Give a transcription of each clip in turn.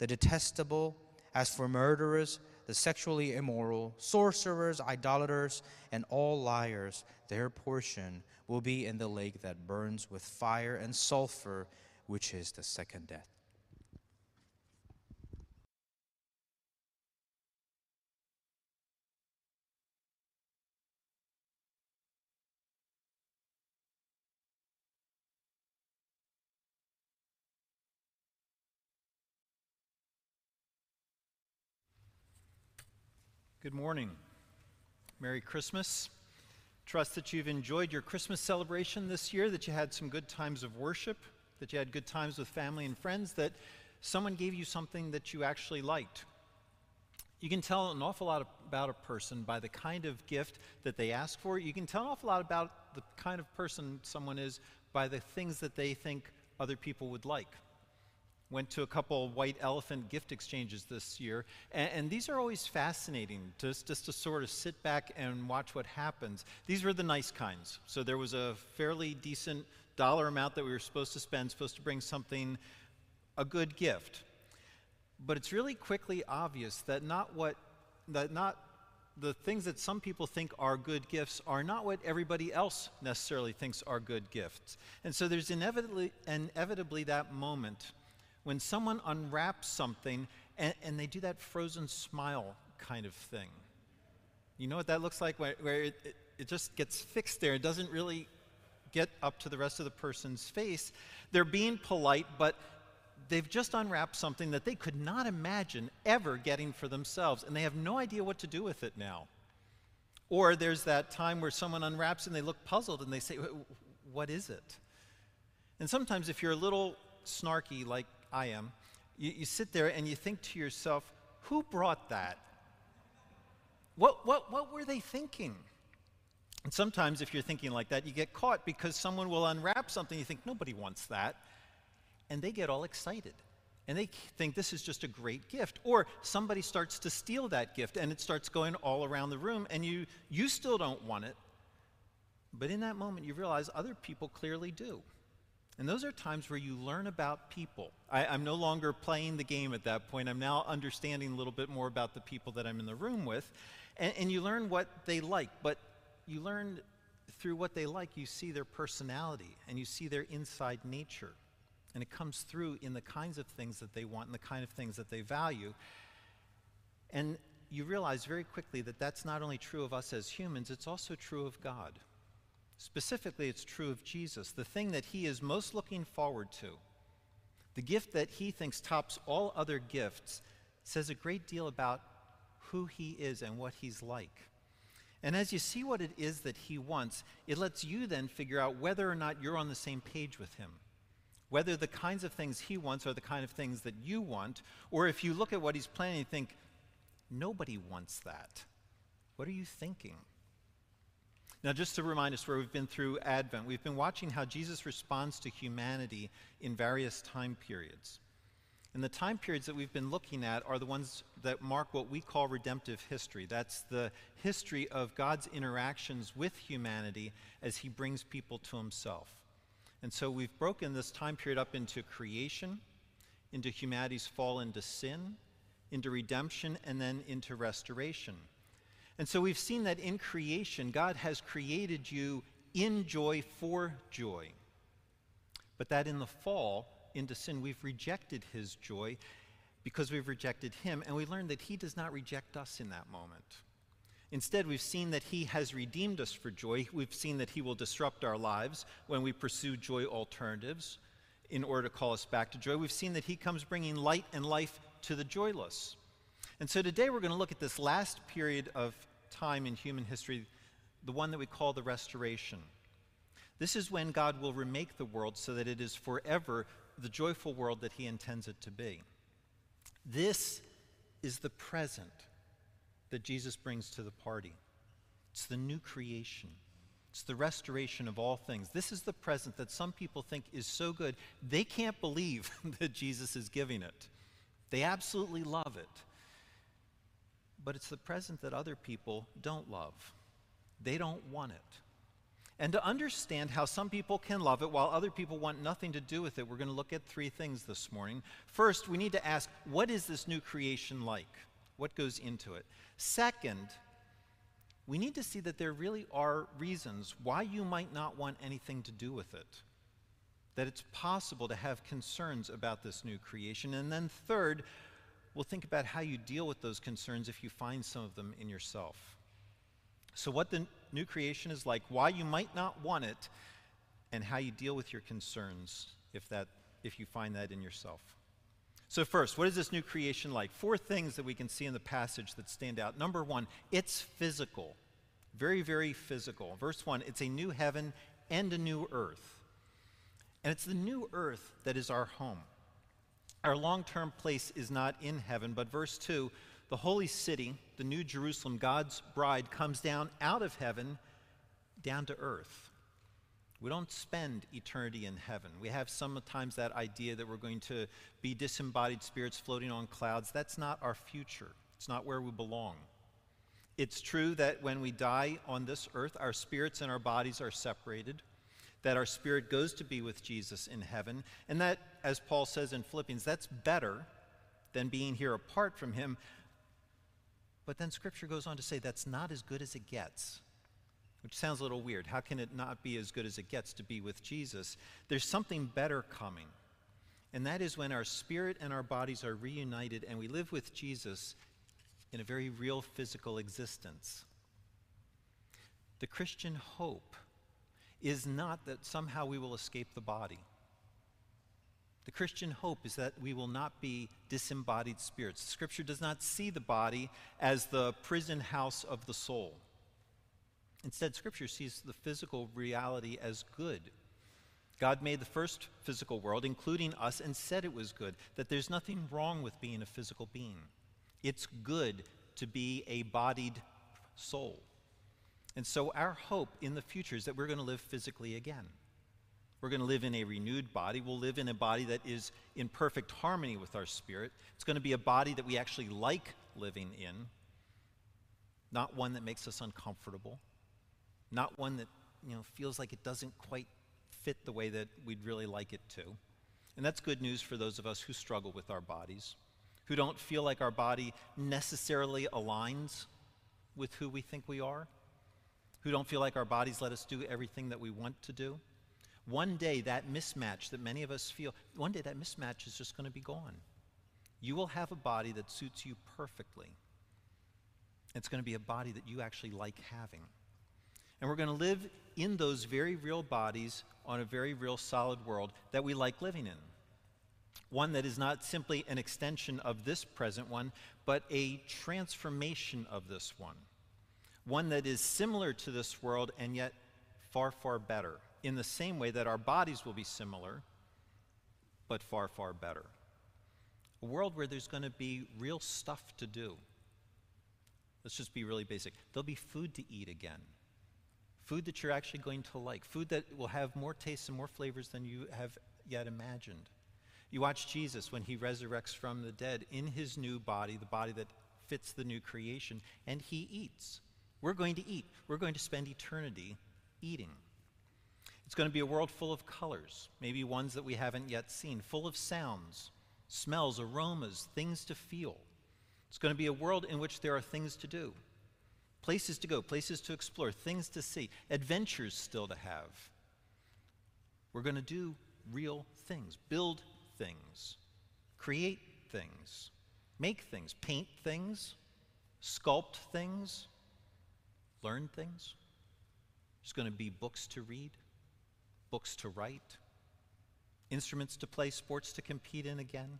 the detestable, as for murderers, the sexually immoral, sorcerers, idolaters, and all liars, their portion will be in the lake that burns with fire and sulfur, which is the second death. Good morning. Merry Christmas. Trust that you've enjoyed your Christmas celebration this year, that you had some good times of worship, that you had good times with family and friends, that someone gave you something that you actually liked. You can tell an awful lot about a person by the kind of gift that they ask for. You can tell an awful lot about the kind of person someone is by the things that they think other people would like went to a couple white elephant gift exchanges this year. And, and, these are always fascinating just, just to sort of sit back and watch what happens. These were the nice kinds. So there was a fairly decent dollar amount that we were supposed to spend supposed to bring something a good gift. But it's really quickly obvious that not what that not the things that some people think are good gifts are not what everybody else necessarily thinks are good gifts. And so there's inevitably inevitably that moment when someone unwraps something and, and, they do that frozen smile kind of thing. You know what that looks like? Where, where it, it, it just gets fixed there. It doesn't really get up to the rest of the person's face. They're being polite, but they've just unwrapped something that they could not imagine ever getting for themselves, and they have no idea what to do with it now. Or there's that time where someone unwraps and they look puzzled and they say, What is it? And sometimes, if you're a little snarky like I am, you, you sit there and you think to yourself, who brought that? What, what, what were they thinking? And sometimes, if you're thinking like that, you get caught because someone will unwrap something, you think, nobody wants that. And they get all excited. And they think this is just a great gift. Or somebody starts to steal that gift and it starts going all around the room, and you, you still don't want it. But in that moment, you realize other people clearly do. And those are times where you learn about people. I, am no longer playing the game at that point. I'm now understanding a little bit more about the people that I'm in the room with. And, and you learn what they like. But you learn through what they like, you see their personality and you see their inside nature. And it comes through in the kinds of things that they want and the kind of things that they value. And you realize very quickly that that's not only true of us as humans, it's also true of God. Specifically, it's true of Jesus, the thing that he is most looking forward to. The gift that he thinks tops all other gifts says a great deal about who he is and what he's like. And as you see what it is that he wants, it lets you then figure out whether or not you're on the same page with him. Whether the kinds of things he wants are the kind of things that you want, or if you look at what he's planning and think, nobody wants that. What are you thinking? Now, just to remind us where we've been through Advent, we've been watching how Jesus responds to humanity in various time periods. And the time periods that we've been looking at are the ones that mark what we call redemptive history. That's the history of God's interactions with humanity as he brings people to himself. And so we've broken this time period up into creation, into humanity's fall into sin, into redemption, and then into restoration. And so we've seen that in creation, God has created you in joy for joy. But that in the fall, into sin, we've rejected his joy because we've rejected him, and we learned that he does not reject us in that moment. Instead, we've seen that he has redeemed us for joy. We've seen that he will disrupt our lives when we pursue joy alternatives in order to call us back to joy. We've seen that he comes bringing light and life to the joyless. And so today we're going to look at this last period of time in human history, the one that we call the restoration. This is when God will remake the world so that it is forever the joyful world that he intends it to be. This is the present that Jesus brings to the party. It's the new creation. It's the restoration of all things. This is the present that some people think is so good, they can't believe that Jesus is giving it. They absolutely love it. But it's the present that other people don't love. They don't want it. And to understand how some people can love it while other people want nothing to do with it, we're going to look at three things this morning. First, we need to ask what is this new creation like? What goes into it? Second, we need to see that there really are reasons why you might not want anything to do with it. That it's possible to have concerns about this new creation. And then, third, we'll think about how you deal with those concerns if you find some of them in yourself. So, what the new creation is like, why you might not want it, and how you deal with your concerns if, that, if you find that in yourself. So, first, what is this new creation like? Four things that we can see in the passage that stand out. Number one, it's physical. Very, very physical. Verse one, it's a new heaven and a new earth. And it's the new earth that is our home. Our long term place is not in heaven, but verse 2 the holy city, the New Jerusalem, God's bride, comes down out of heaven down to earth. We don't spend eternity in heaven. We have sometimes that idea that we're going to be disembodied spirits floating on clouds. That's not our future, it's not where we belong. It's true that when we die on this earth, our spirits and our bodies are separated, that our spirit goes to be with Jesus in heaven, and that, as Paul says in Philippians, that's better than being here apart from him. But then Scripture goes on to say that's not as good as it gets, which sounds a little weird. How can it not be as good as it gets to be with Jesus? There's something better coming. And that is when our spirit and our bodies are reunited and we live with Jesus in a very real physical existence. The Christian hope is not that somehow we will escape the body. The Christian hope is that we will not be disembodied spirits. Scripture does not see the body as the prison house of the soul. Instead, Scripture sees the physical reality as good. God made the first physical world, including us, and said it was good, that there's nothing wrong with being a physical being. It's good to be a bodied soul. And so, our hope in the future is that we're going to live physically again. We're going to live in a renewed body. We'll live in a body that is in perfect harmony with our spirit. It's going to be a body that we actually like living in, not one that makes us uncomfortable, not one that you know feels like it doesn't quite fit the way that we'd really like it to. And that's good news for those of us who struggle with our bodies, who don't feel like our body necessarily aligns with who we think we are, who don't feel like our bodies let us do everything that we want to do. One day, that mismatch that many of us feel, one day that mismatch is just going to be gone. You will have a body that suits you perfectly. It's going to be a body that you actually like having. And we're going to live in those very real bodies on a very real solid world that we like living in. One that is not simply an extension of this present one, but a transformation of this one. One that is similar to this world and yet far, far better in the same way that our bodies will be similar, but far, far better. A world where there's going to be real stuff to do. Let's just be really basic. There'll be food to eat again. Food that you're actually going to like. Food that will have more tastes and more flavors than you have yet imagined. You watch Jesus when he resurrects from the dead in his new body, the body that fits the new creation, and he eats. We're going to eat. We're going to spend eternity eating. It's going to be a world full of colors, maybe ones that we haven't yet seen, full of sounds, smells, aromas, things to feel. It's going to be a world in which there are things to do, places to go, places to explore, things to see, adventures still to have. We're going to do real things, build things, create things, make things, paint things, sculpt things, learn things. There's going to be books to read, books to write, instruments to play, sports to compete in again.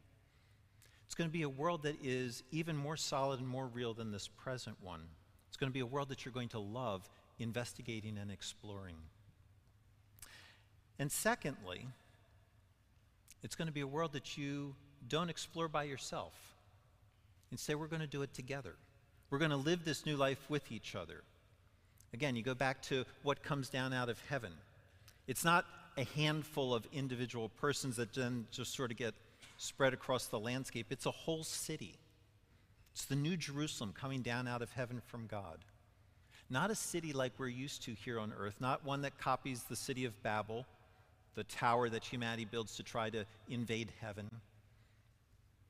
It's going to be a world that is even more solid and more real than this present one. It's going to be a world that you're going to love investigating and exploring. And secondly, it's going to be a world that you don't explore by yourself. Instead, we're going to do it together. We're going to live this new life with each other. Again, you go back to what comes down out of heaven. It's not a handful of individual persons that then just sort of get spread across the landscape, it's a whole city. It's the new Jerusalem coming down out of heaven from God. Not a city like we're used to here on earth, not one that copies the city of Babel, the tower that humanity builds to try to invade heaven.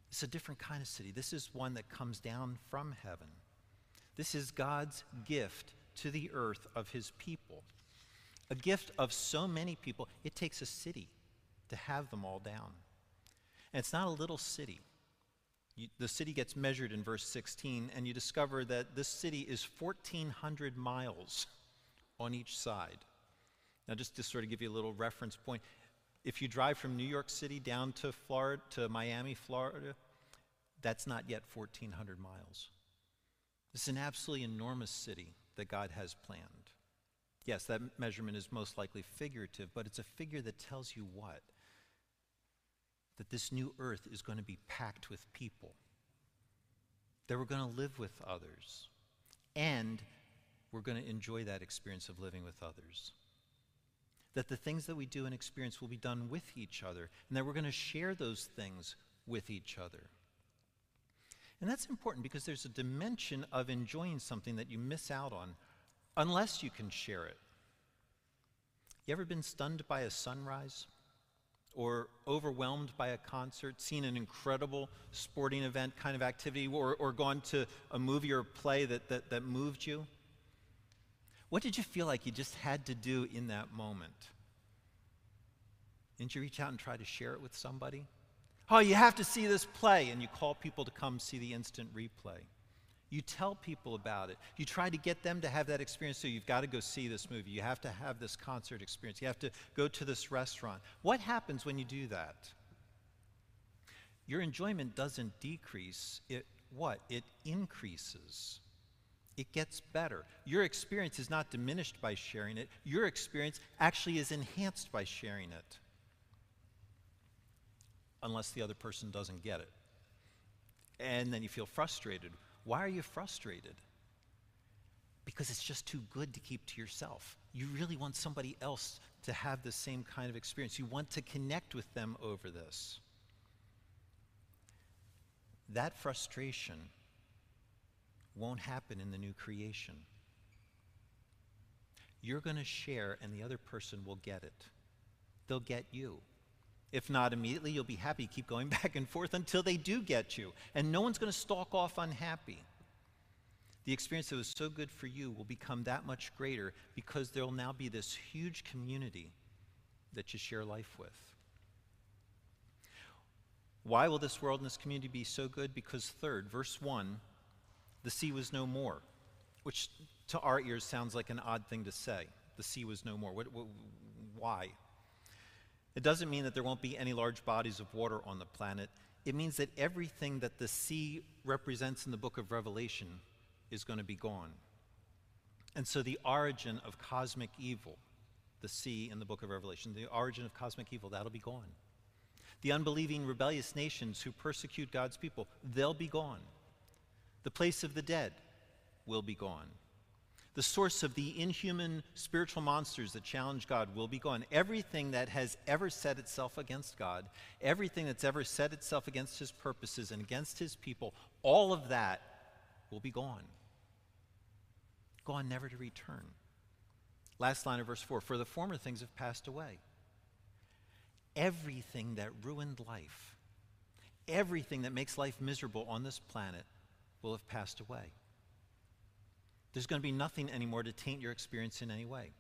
It's a different kind of city. This is one that comes down from heaven. This is God's gift to the earth of his people. A gift of so many people, it takes a city to have them all down. And it's not a little city. You, the city gets measured in verse 16, and you discover that this city is 1,400 miles on each side. Now, just to sort of give you a little reference point, if you drive from New York City down to Florida, to Miami, Florida, that's not yet 1,400 miles. It's an absolutely enormous city that God has planned. Yes, that measurement is most likely figurative, but it's a figure that tells you what? That this new earth is going to be packed with people, that we're going to live with others, and we're going to enjoy that experience of living with others. That the things that we do and experience will be done with each other, and that we're going to share those things with each other. And that's important because there's a dimension of enjoying something that you miss out on unless you can share it. You ever been stunned by a sunrise? Or overwhelmed by a concert, seen an incredible sporting event kind of activity, or, or gone to a movie or play that, that, that moved you? What did you feel like you just had to do in that moment? Didn't you reach out and try to share it with somebody? Oh, you have to see this play, and you call people to come see the instant replay. You tell people about it. You try to get them to have that experience. So you've got to go see this movie. You have to have this concert experience. You have to go to this restaurant. What happens when you do that? Your enjoyment doesn't decrease. It what? It increases. It gets better. Your experience is not diminished by sharing it. Your experience actually is enhanced by sharing it unless the other person doesn't get it. And then you feel frustrated. Why are you frustrated? Because it's just too good to keep to yourself. You really want somebody else to have the same kind of experience. You want to connect with them over this. That frustration won't happen in the new creation. You're going to share, and the other person will get it. They'll get you. If not immediately, you'll be happy. Keep going back and forth until they do get you. And no one's going to stalk off unhappy. The experience that was so good for you will become that much greater because there will now be this huge community that you share life with. Why will this world and this community be so good? Because, third, verse 1 the sea was no more, which to our ears sounds like an odd thing to say. The sea was no more. What, what, why? It doesn't mean that there won't be any large bodies of water on the planet. It means that everything that the sea represents in the book of Revelation is going to be gone. And so the origin of cosmic evil, the sea in the book of Revelation, the origin of cosmic evil, that'll be gone. The unbelieving, rebellious nations who persecute God's people, they'll be gone. The place of the dead will be gone. The source of the inhuman spiritual monsters that challenge God will be gone. Everything that has ever set itself against God, everything that's ever set itself against his purposes and against his people, all of that will be gone. Gone never to return. Last line of verse 4 For the former things have passed away. Everything that ruined life, everything that makes life miserable on this planet will have passed away. There's going to be nothing anymore to taint your experience in any way.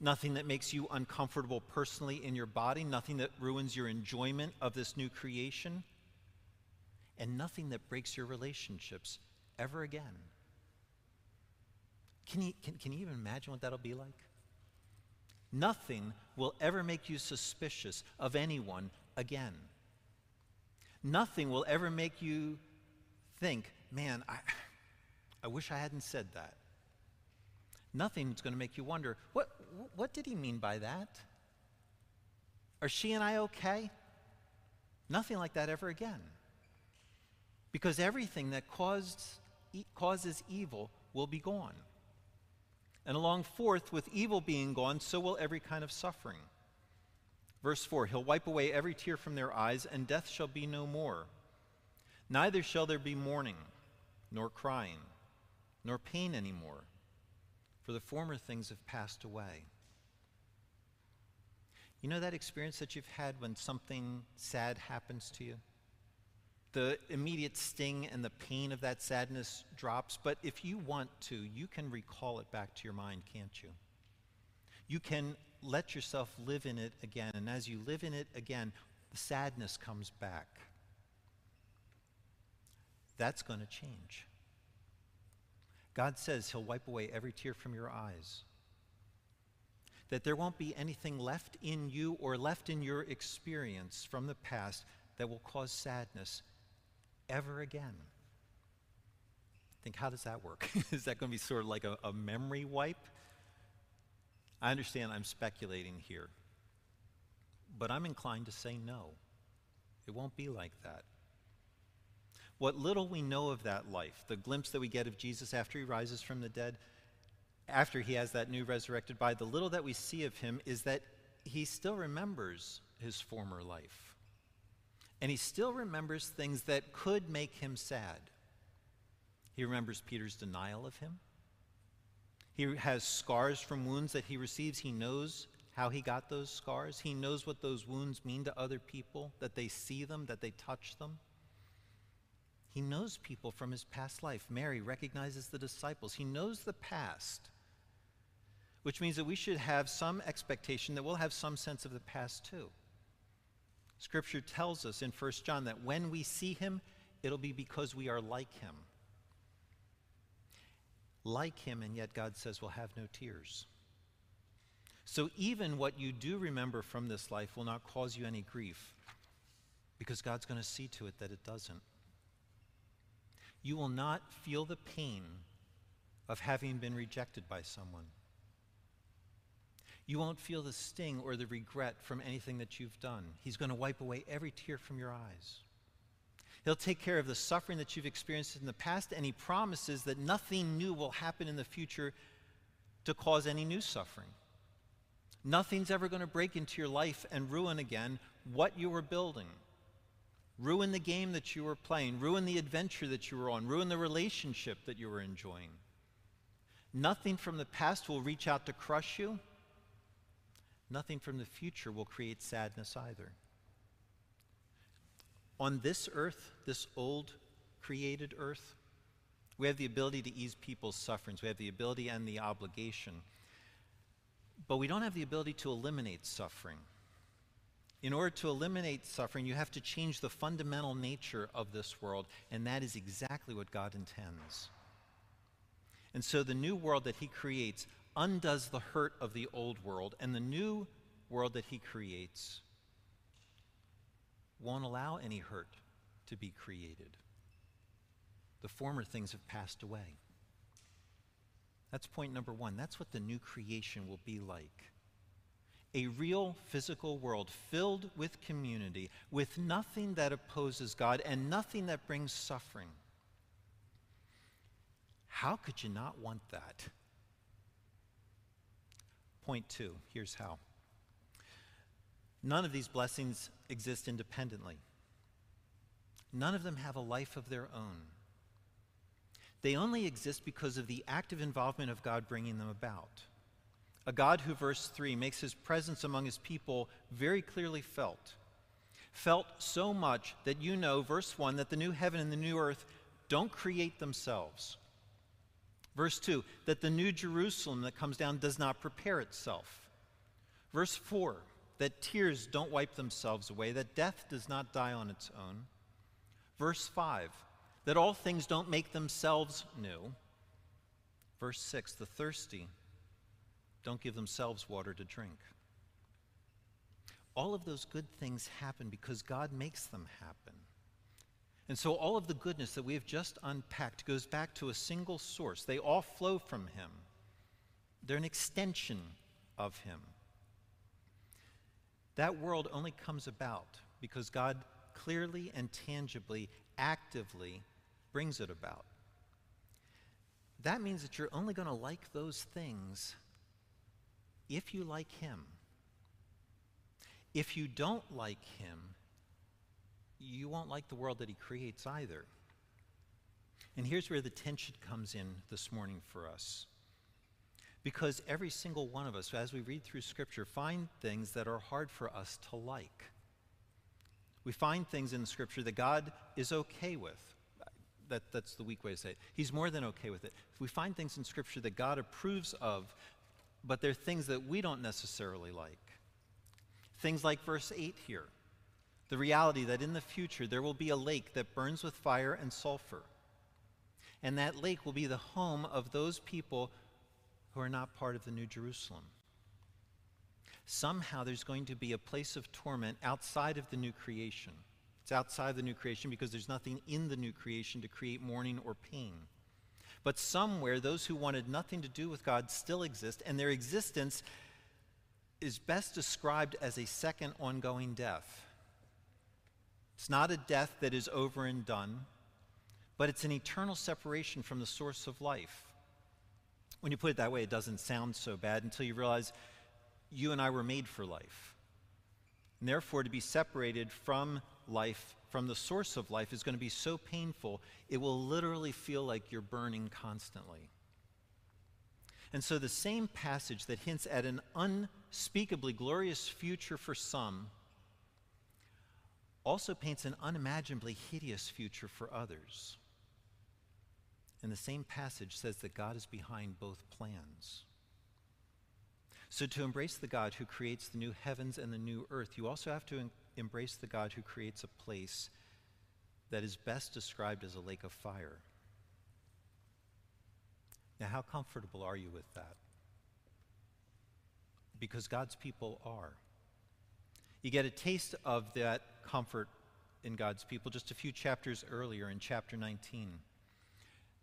Nothing that makes you uncomfortable personally in your body, nothing that ruins your enjoyment of this new creation, and nothing that breaks your relationships ever again. Can you, can, can you even imagine what that'll be like? Nothing will ever make you suspicious of anyone again. Nothing will ever make you think, man, I, I wish I hadn't said that. Nothing's going to make you wonder, what, what did he mean by that? Are she and I okay? Nothing like that ever again. Because everything that caused, causes evil will be gone. And along forth, with evil being gone, so will every kind of suffering. Verse 4 He'll wipe away every tear from their eyes, and death shall be no more. Neither shall there be mourning, nor crying, nor pain anymore, for the former things have passed away. You know that experience that you've had when something sad happens to you? The immediate sting and the pain of that sadness drops, but if you want to, you can recall it back to your mind, can't you? You can let yourself live in it again, and as you live in it again, the sadness comes back. That's going to change. God says He'll wipe away every tear from your eyes. That there won't be anything left in you or left in your experience from the past that will cause sadness ever again. Think, how does that work? Is that going to be sort of like a, a memory wipe? I understand I'm speculating here, but I'm inclined to say no. It won't be like that. What little we know of that life, the glimpse that we get of Jesus after he rises from the dead, after he has that new resurrected body, the little that we see of him is that he still remembers his former life. And he still remembers things that could make him sad. He remembers Peter's denial of him. He has scars from wounds that he receives. He knows how he got those scars. He knows what those wounds mean to other people, that they see them, that they touch them. He knows people from his past life. Mary recognizes the disciples. He knows the past, which means that we should have some expectation that we'll have some sense of the past too. Scripture tells us in 1 John that when we see him, it'll be because we are like him. Like him, and yet God says we'll have no tears. So even what you do remember from this life will not cause you any grief because God's going to see to it that it doesn't you will not feel the pain of having been rejected by someone. You won't feel the sting or the regret from anything that you've done. He's going to wipe away every tear from your eyes. He'll take care of the suffering that you've experienced in the past, and He promises that nothing new will happen in the future to cause any new suffering. Nothing's ever going to break into your life and ruin again what you were building ruin the game that you were playing, ruin the adventure that you were on, ruin the relationship that you were enjoying. Nothing from the past will reach out to crush you. Nothing from the future will create sadness either. On this earth, this old created earth, we have the ability to ease people's sufferings. We have the ability and the obligation. But we don't have the ability to eliminate suffering. In order to eliminate suffering, you have to change the fundamental nature of this world, and that is exactly what God intends. And so the new world that He creates undoes the hurt of the old world, and the new world that He creates won't allow any hurt to be created. The former things have passed away. That's point number one. That's what the new creation will be like a real physical world filled with community, with nothing that opposes God and nothing that brings suffering. How could you not want that? Point two here's how. None of these blessings exist independently. None of them have a life of their own. They only exist because of the active involvement of God bringing them about. A God who, verse 3, makes his presence among his people very clearly felt. Felt so much that you know, verse 1, that the new heaven and the new earth don't create themselves. Verse 2, that the new Jerusalem that comes down does not prepare itself. Verse 4, that tears don't wipe themselves away, that death does not die on its own. Verse 5, that all things don't make themselves new. Verse 6, the thirsty don't give themselves water to drink. All of those good things happen because God makes them happen. And so all of the goodness that we have just unpacked goes back to a single source. They all flow from Him, they're an extension of Him. That world only comes about because God clearly and tangibly, actively brings it about. That means that you're only going to like those things if you like Him. If you don't like Him, you won't like the world that He creates either. And here's where the tension comes in this morning for us. Because every single one of us, as we read through Scripture, find things that are hard for us to like. We find things in Scripture that God is okay with. That, that's the weak way to say it. He's more than okay with it. We find things in Scripture that God approves of, but they're things that we don't necessarily like. Things like verse 8 here the reality that in the future there will be a lake that burns with fire and sulfur. And that lake will be the home of those people who are not part of the New Jerusalem. Somehow there's going to be a place of torment outside of the new creation. It's outside the new creation because there's nothing in the new creation to create mourning or pain. But somewhere, those who wanted nothing to do with God still exist, and their existence is best described as a second ongoing death. It's not a death that is over and done, but it's an eternal separation from the source of life. When you put it that way, it doesn't sound so bad until you realize you and I were made for life. And therefore, to be separated from life, from the source of life, is going to be so painful, it will literally feel like you're burning constantly. And so, the same passage that hints at an unspeakably glorious future for some also paints an unimaginably hideous future for others. And the same passage says that God is behind both plans. So, to embrace the God who creates the new heavens and the new earth, you also have to embrace the God who creates a place that is best described as a lake of fire. Now, how comfortable are you with that? Because God's people are. You get a taste of that comfort in God's people just a few chapters earlier in chapter 19.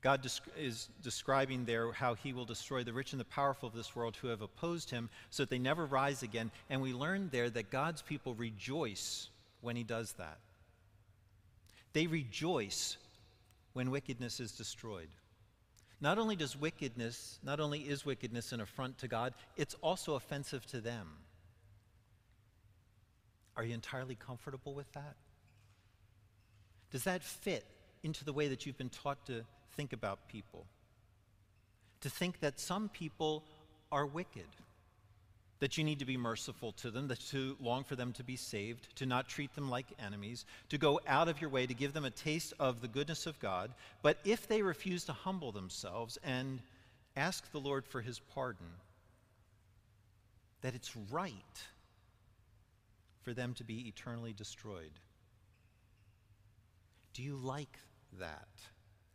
God is describing there how he will destroy the rich and the powerful of this world who have opposed him so that they never rise again. And we learn there that God's people rejoice when he does that. They rejoice when wickedness is destroyed. Not only does wickedness, not only is wickedness an affront to God, it's also offensive to them. Are you entirely comfortable with that? Does that fit into the way that you've been taught to think about people? To think that some people are wicked, that you need to be merciful to them, that to long for them to be saved, to not treat them like enemies, to go out of your way to give them a taste of the goodness of God. But if they refuse to humble themselves and ask the Lord for his pardon, that it's right for them to be eternally destroyed. Do you like that?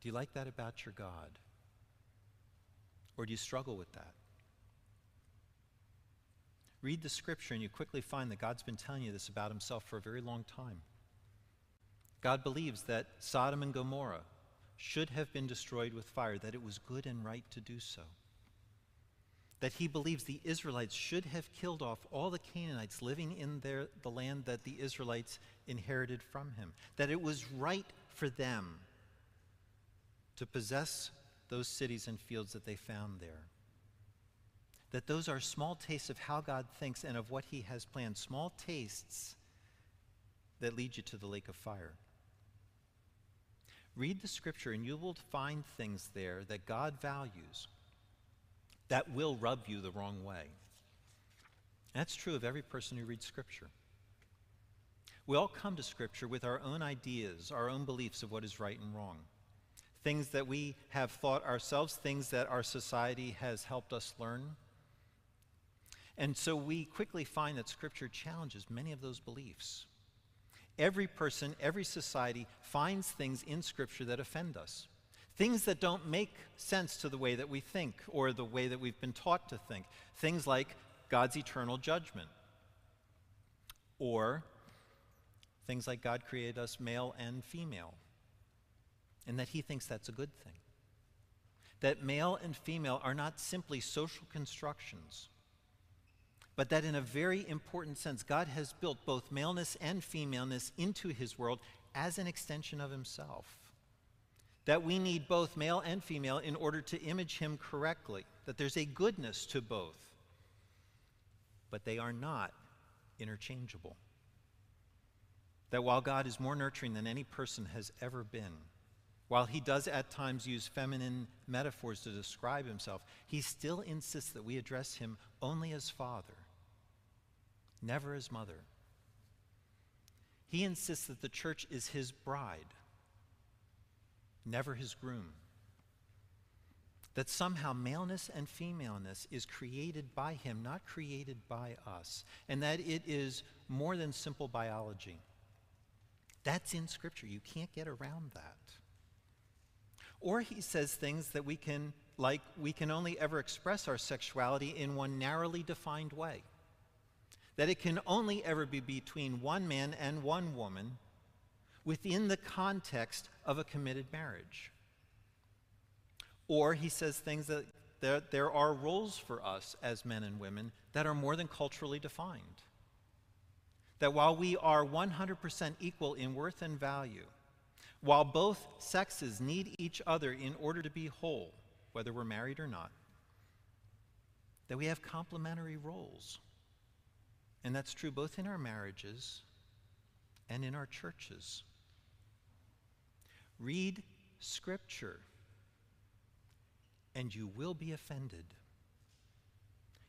Do you like that about your God? Or do you struggle with that? Read the scripture and you quickly find that God's been telling you this about himself for a very long time. God believes that Sodom and Gomorrah should have been destroyed with fire, that it was good and right to do so that he believes the Israelites should have killed off all the Canaanites living in their, the land that the Israelites inherited from him, that it was right for them to possess those cities and fields that they found there. that those are small tastes of how God thinks and of what He has planned, small tastes that lead you to the lake of fire. Read the scripture, and you will find things there that God values that will rub you the wrong way. That's true of every person who reads scripture. We all come to scripture with our own ideas, our own beliefs of what is right and wrong things that we have thought ourselves, things that our society has helped us learn. And so we quickly find that Scripture challenges many of those beliefs. Every person, every society finds things in Scripture that offend us. Things that don't make sense to the way that we think or the way that we've been taught to think. Things like God's eternal judgment. Or things like God created us male and female and that he thinks that's a good thing. That male and female are not simply social constructions, but that in a very important sense, God has built both maleness and femaleness into his world as an extension of himself. That we need both male and female in order to image him correctly, that there's a goodness to both, but they are not interchangeable. That while God is more nurturing than any person has ever been, while he does at times use feminine metaphors to describe himself, he still insists that we address him only as father, never as mother. He insists that the church is his bride, never his groom. That somehow maleness and femaleness is created by him, not created by us, and that it is more than simple biology. That's in Scripture. You can't get around that. Or he says things that we can, like, we can only ever express our sexuality in one narrowly defined way. That it can only ever be between one man and one woman within the context of a committed marriage. Or he says things that there, there are roles for us as men and women that are more than culturally defined. That while we are 100% equal in worth and value, while both sexes need each other in order to be whole, whether we're married or not, that we have complementary roles. And that's true both in our marriages and in our churches. Read Scripture, and you will be offended.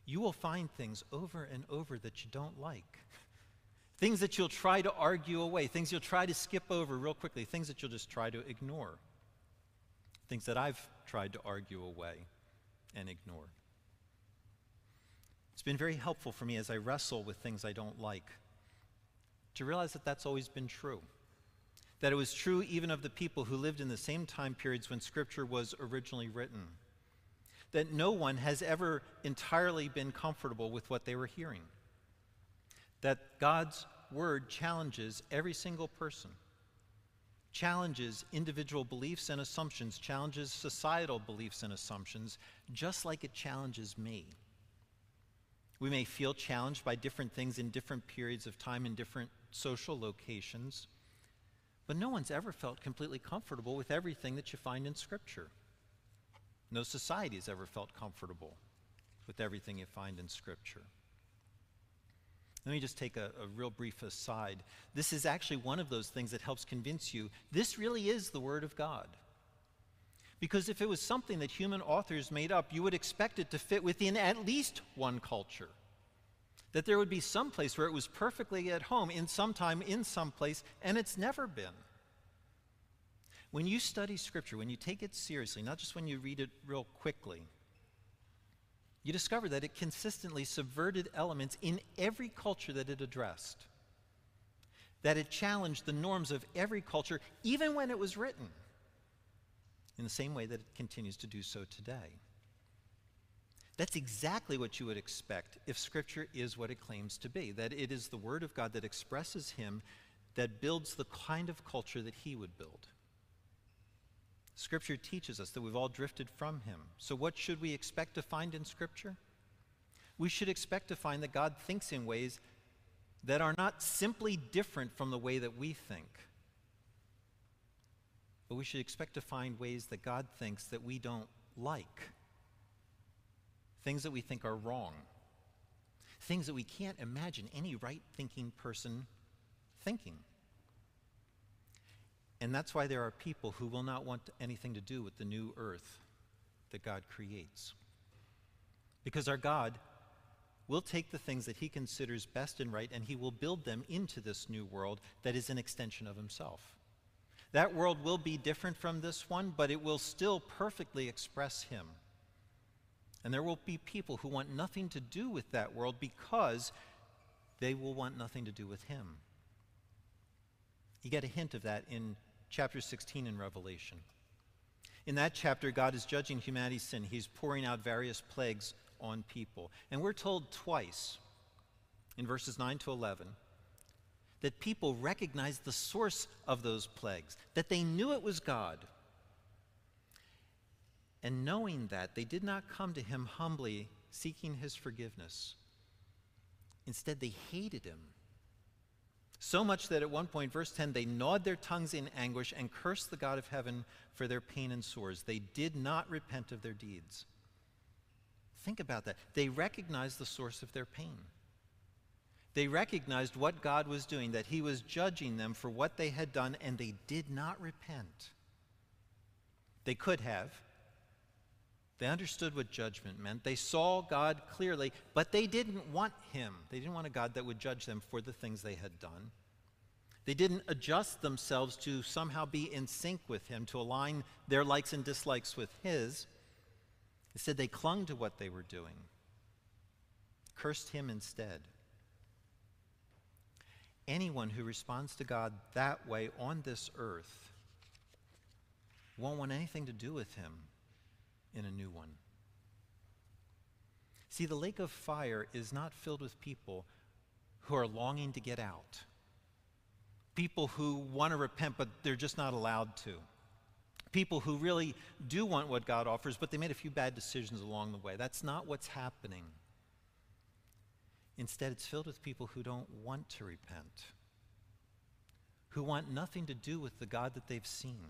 You will find things over and over that you don't like. Things that you'll try to argue away, things you'll try to skip over real quickly, things that you'll just try to ignore. Things that I've tried to argue away and ignore. It's been very helpful for me as I wrestle with things I don't like to realize that that's always been true. That it was true even of the people who lived in the same time periods when Scripture was originally written. That no one has ever entirely been comfortable with what they were hearing that God's word challenges every single person, challenges individual beliefs and assumptions, challenges societal beliefs and assumptions, just like it challenges me. We may feel challenged by different things in different periods of time in different social locations, but no one's ever felt completely comfortable with everything that you find in Scripture. No society has ever felt comfortable with everything you find in Scripture. Let me just take a, a, real brief aside. This is actually one of those things that helps convince you this really is the Word of God. Because if it was something that human authors made up, you would expect it to fit within at least one culture. That there would be some place where it was perfectly at home in some time, in some place, and it's never been. When you study Scripture, when you take it seriously, not just when you read it real quickly, you discover that it consistently subverted elements in every culture that it addressed. That it challenged the norms of every culture, even when it was written, in the same way that it continues to do so today. That's exactly what you would expect if Scripture is what it claims to be that it is the Word of God that expresses Him, that builds the kind of culture that He would build. Scripture teaches us that we've all drifted from Him. So, what should we expect to find in Scripture? We should expect to find that God thinks in ways that are not simply different from the way that we think, but we should expect to find ways that God thinks that we don't like. things that we think are wrong, things that we can't imagine any right thinking person thinking. And that's why there are people who will not want anything to do with the new earth that God creates. Because our God will take the things that he considers best and right and he will build them into this new world that is an extension of himself. That world will be different from this one, but it will still perfectly express him. And there will be people who want nothing to do with that world because they will want nothing to do with him. You get a hint of that in chapter 16 in Revelation. In that chapter, God is judging humanity's sin. He's pouring out various plagues on people. And we're told twice in verses 9 to 11 that people recognized the source of those plagues, that they knew it was God. And knowing that, they did not come to him humbly seeking his forgiveness. Instead, they hated him. So much that at one point, verse 10, they gnawed their tongues in anguish and cursed the God of heaven for their pain and sores. They did not repent of their deeds. Think about that. They recognized the source of their pain. They recognized what God was doing, that He was judging them for what they had done, and they did not repent. They could have. They understood what judgment meant. They saw God clearly, but they didn't want Him. They didn't want a God that would judge them for the things they had done. They didn't adjust themselves to somehow be in sync with Him, to align their likes and dislikes with His. Instead, they clung to what they were doing, cursed him instead. Anyone who responds to God that way on this earth won't want anything to do with him in a new one. See, the lake of fire is not filled with people who are longing to get out, people who want to repent, but they're just not allowed to people who really do want what God offers, but they made a few bad decisions along the way. That's not what's happening. Instead, it's filled with people who don't want to repent, who want nothing to do with the God that they've seen,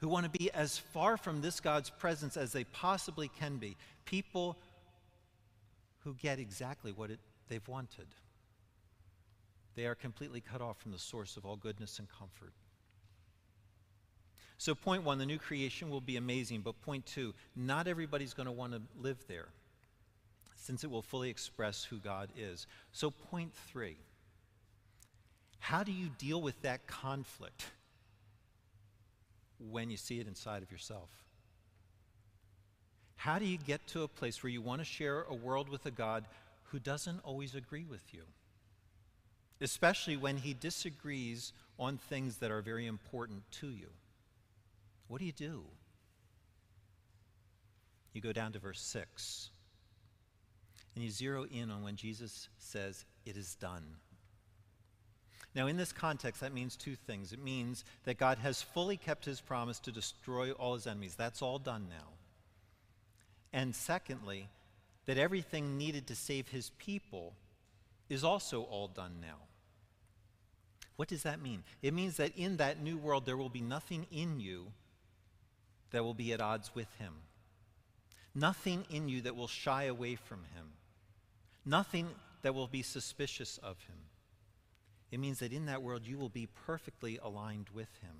who want to be as far from this God's presence as they possibly can be. People who get exactly what it, they've wanted. They are completely cut off from the source of all goodness and comfort. So, point one, the new creation will be amazing. But point two, not everybody's going to want to live there since it will fully express who God is. So, point three, how do you deal with that conflict when you see it inside of yourself? How do you get to a place where you want to share a world with a God who doesn't always agree with you? Especially when he disagrees on things that are very important to you. What do you do? You go down to verse 6, and you zero in on when Jesus says, It is done. Now, in this context, that means two things. It means that God has fully kept his promise to destroy all his enemies. That's all done now. And secondly, that everything needed to save his people is also all done now. What does that mean? It means that in that new world, there will be nothing in you that will be at odds with him. Nothing in you that will shy away from him. Nothing that will be suspicious of him. It means that in that world you will be perfectly aligned with him.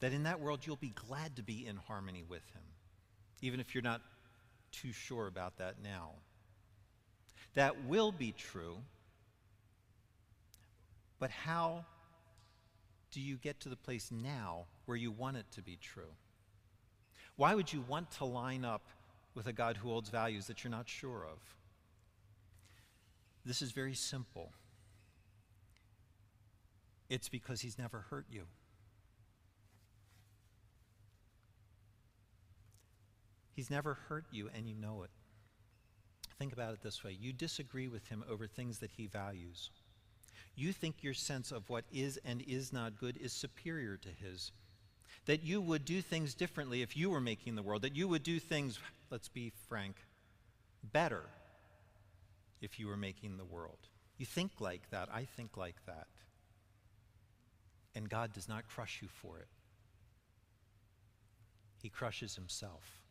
That in that world you'll be glad to be in harmony with him, even if you're not too sure about that now. That will be true, but how do you get to the place now where you want it to be true? Why would you want to line up with a God who holds values that you're not sure of? This is very simple. It's because he's never hurt you. He's never hurt you, and you know it. Think about it this way you disagree with him over things that he values. You think your sense of what is and is not good is superior to his that you would do things differently if you were making the world, that you would do things, let's be frank, better if you were making the world. You think like that. I think like that. And God does not crush you for it, He crushes Himself.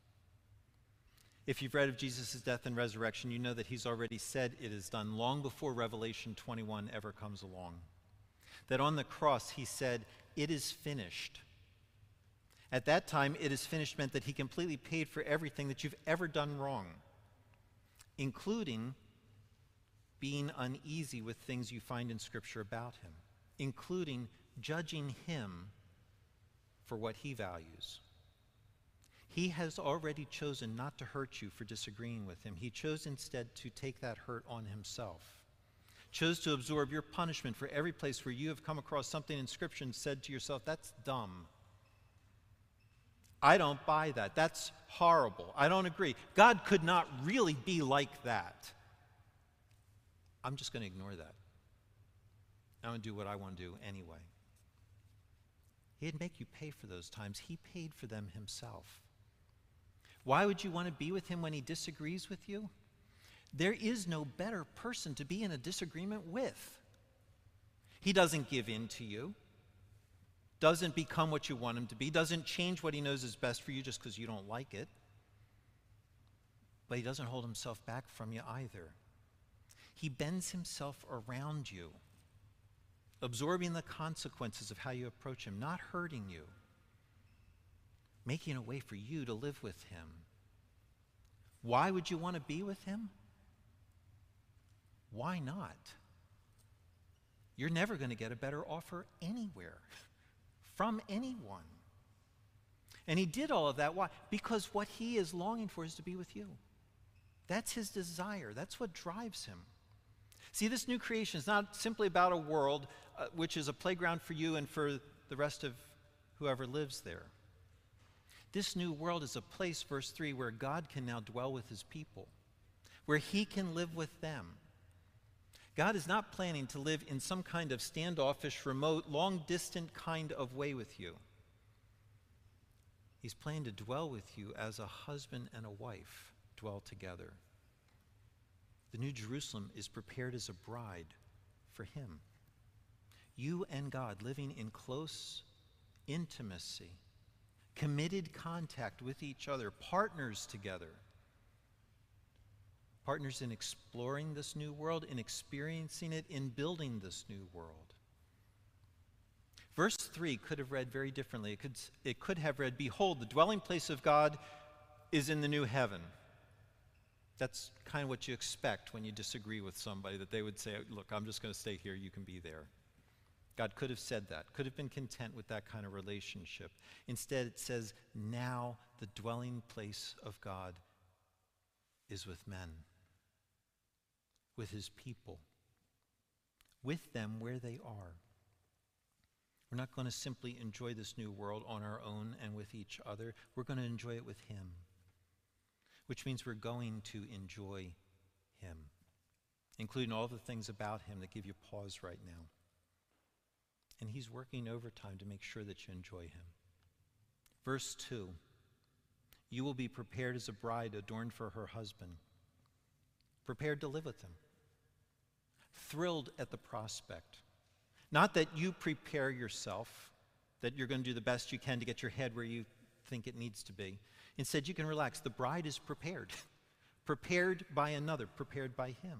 If you've read of Jesus' death and resurrection, you know that he's already said it is done long before Revelation 21 ever comes along. That on the cross, he said, It is finished. At that time, it is finished meant that he completely paid for everything that you've ever done wrong, including being uneasy with things you find in Scripture about him, including judging him for what he values. He has already chosen not to hurt you for disagreeing with him. He chose instead to take that hurt on himself. Chose to absorb your punishment for every place where you have come across something in Scripture and said to yourself, that's dumb. I don't buy that. That's horrible. I don't agree. God could not really be like that. I'm just going to ignore that. I'm going to do what I want to do anyway. He'd make you pay for those times. He paid for them himself. Why would you want to be with him when he disagrees with you? There is no better person to be in a disagreement with. He doesn't give in to you, doesn't become what you want him to be, doesn't change what he knows is best for you just because you don't like it. But he doesn't hold himself back from you either. He bends himself around you, absorbing the consequences of how you approach him, not hurting you, making a way for you to live with him. Why would you want to be with him? Why not? You're never going to get a better offer anywhere from anyone. And he did all of that. Why? Because what he is longing for is to be with you. That's his desire, that's what drives him. See, this new creation is not simply about a world uh, which is a playground for you and for the rest of whoever lives there. This new world is a place, verse 3, where God can now dwell with his people, where he can live with them. God is not planning to live in some kind of standoffish, remote, long distant kind of way with you. He's planning to dwell with you as a husband and a wife dwell together. The New Jerusalem is prepared as a bride for him. You and God living in close intimacy, committed contact with each other, partners together. Partners in exploring this new world, in experiencing it, in building this new world. Verse 3 could have read very differently. It could, it could have read, Behold, the dwelling place of God is in the new heaven. That's kind of what you expect when you disagree with somebody, that they would say, Look, I'm just going to stay here, you can be there. God could have said that, could have been content with that kind of relationship. Instead, it says, Now the dwelling place of God is with men, with his people, with them where they are. We're not going to simply enjoy this new world on our own and with each other. We're going to enjoy it with him which means we're going to enjoy Him, including all the things about Him that give you pause right now. And He's working overtime to make sure that you enjoy Him. Verse 2 You will be prepared as a bride adorned for her husband, prepared to live with Him, thrilled at the prospect. Not that you prepare yourself, that you're going to do the best you can to get your head where you think it needs to be. Instead, you can relax. The bride is prepared, prepared by another, prepared by Him.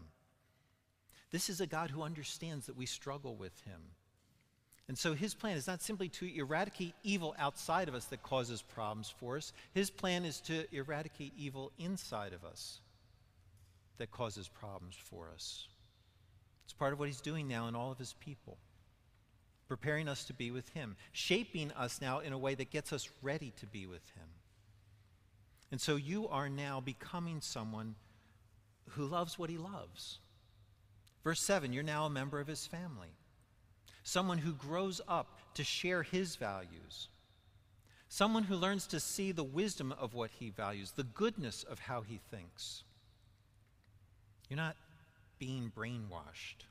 This is a God who understands that we struggle with Him. And so His plan is not simply to eradicate evil outside of us that causes problems for us, His plan is to eradicate evil inside of us that causes problems for us. It's part of what He's doing now in all of His people preparing us to be with Him, shaping us now in a way that gets us ready to be with Him. And so you are now becoming someone who loves what he loves. Verse 7 you're now a member of his family, someone who grows up to share his values, someone who learns to see the wisdom of what he values, the goodness of how he thinks. You're not being brainwashed,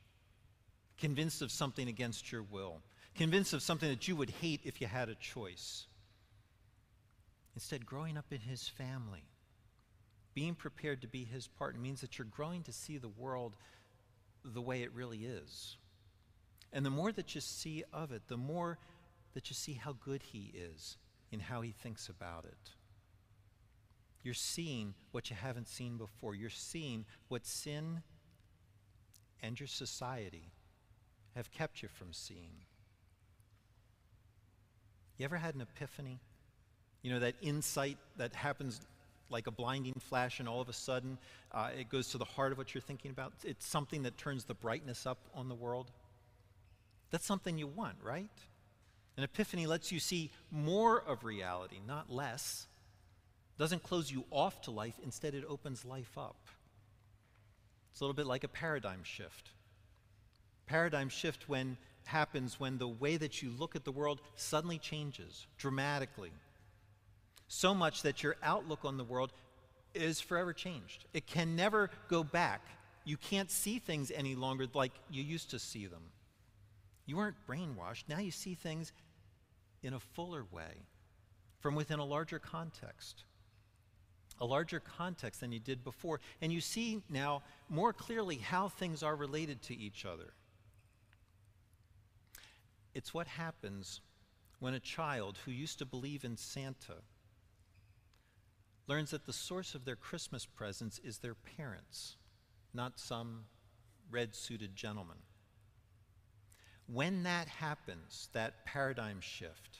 convinced of something against your will, convinced of something that you would hate if you had a choice. Instead, growing up in his family, being prepared to be his partner means that you're growing to see the world the way it really is. And the more that you see of it, the more that you see how good he is in how he thinks about it. You're seeing what you haven't seen before. You're seeing what sin and your society have kept you from seeing. You ever had an epiphany? You know, that insight that happens like a blinding flash, and all of a sudden uh, it goes to the heart of what you're thinking about? It's something that turns the brightness up on the world. That's something you want, right? An epiphany lets you see more of reality, not less. Doesn't close you off to life, instead, it opens life up. It's a little bit like a paradigm shift. Paradigm shift when happens when the way that you look at the world suddenly changes dramatically. So much that your outlook on the world is forever changed. It can never go back. You can't see things any longer like you used to see them. You weren't brainwashed. Now you see things in a fuller way from within a larger context. A larger context than you did before. And you see now more clearly how things are related to each other. It's what happens when a child who used to believe in Santa learns that the source of their Christmas presents is their parents, not some red suited gentleman. When that happens, that paradigm shift,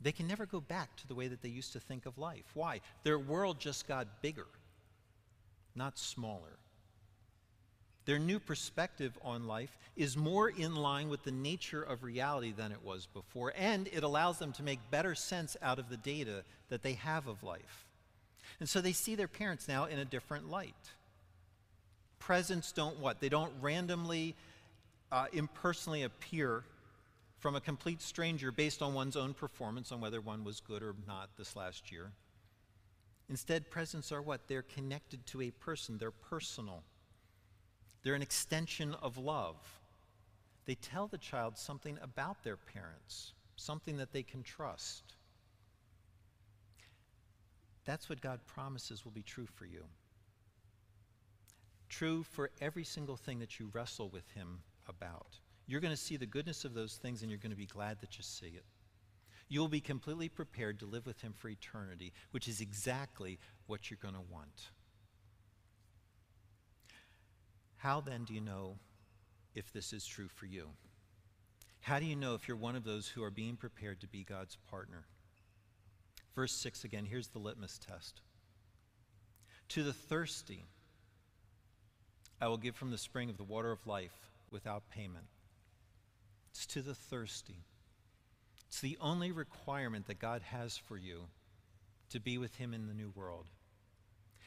they can never go back to the way that they used to think of life. Why? Their world just got bigger, not smaller. Their new perspective on life is more in line with the nature of reality than it was before, and it allows them to make better sense out of the data that they have of life. And so they see their parents now in a different light. Presents don't what? They don't randomly, uh, impersonally appear from a complete stranger based on one's own performance on whether one was good or not this last year. Instead, presents are what? They're connected to a person, they're personal. They're an extension of love. They tell the child something about their parents, something that they can trust. That's what God promises will be true for you. True for every single thing that you wrestle with Him about. You're going to see the goodness of those things and you're going to be glad that you see it. You will be completely prepared to live with Him for eternity, which is exactly what you're going to want. How then do you know if this is true for you? How do you know if you're one of those who are being prepared to be God's partner? Verse 6 again, here's the litmus test. To the thirsty, I will give from the spring of the water of life without payment. It's to the thirsty. It's the only requirement that God has for you to be with Him in the new world.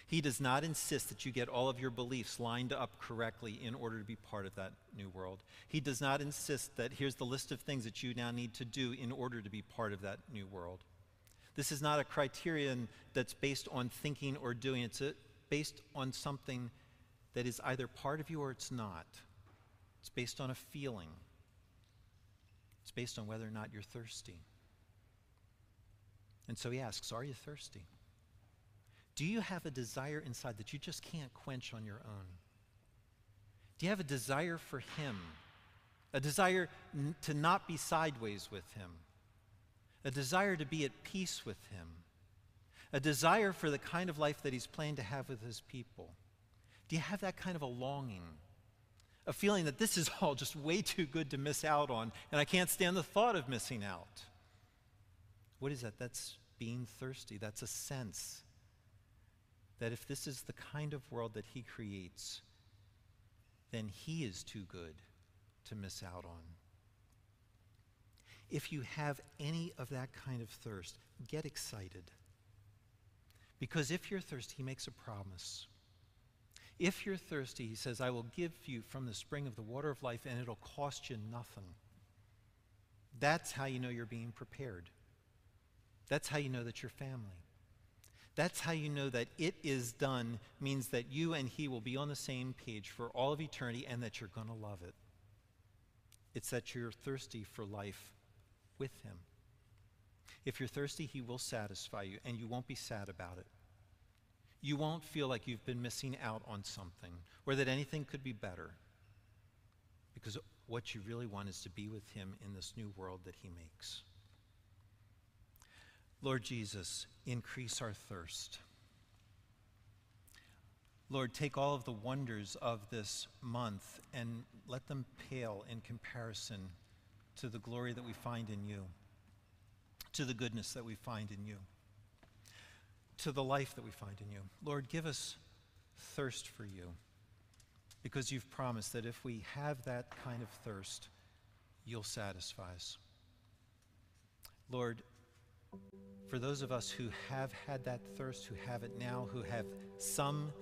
He does not insist that you get all of your beliefs lined up correctly in order to be part of that new world. He does not insist that here's the list of things that you now need to do in order to be part of that new world. This is not a criterion that's based on thinking or doing, it's based on something that is either part of you or it's not. It's based on a feeling, it's based on whether or not you're thirsty. And so he asks, Are you thirsty? Do you have a desire inside that you just can't quench on your own? Do you have a desire for Him? A desire n- to not be sideways with Him? A desire to be at peace with Him? A desire for the kind of life that He's planned to have with His people? Do you have that kind of a longing? A feeling that this is all just way too good to miss out on, and I can't stand the thought of missing out. What is that? That's being thirsty. That's a sense that if this is the kind of world that He creates, then He is too good to miss out on. If you have any of that kind of thirst, get excited. Because if you're thirsty, He makes a promise. If you're thirsty, He says, I will give you from the spring of the water of life, and it'll cost you nothing. That's how you know you're being prepared. That's how you know that you're family. That's how you know that it is done, means that you and he will be on the same page for all of eternity and that you're going to love it. It's that you're thirsty for life with him. If you're thirsty, he will satisfy you, and you won't be sad about it. You won't feel like you've been missing out on something or that anything could be better. Because what you really want is to be with him in this new world that he makes. Lord Jesus, increase our thirst. Lord, take all of the wonders of this month and let them pale in comparison to the glory that we find in you, to the goodness that we find in you, to the life that we find in you. Lord, give us thirst for you because you've promised that if we have that kind of thirst, you'll satisfy us. Lord, for those of us who have had that thirst, who have it now, who have some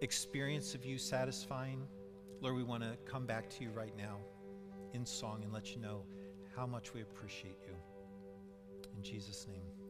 experience of you satisfying, Lord, we want to come back to you right now in song and let you know how much we appreciate you. In Jesus' name.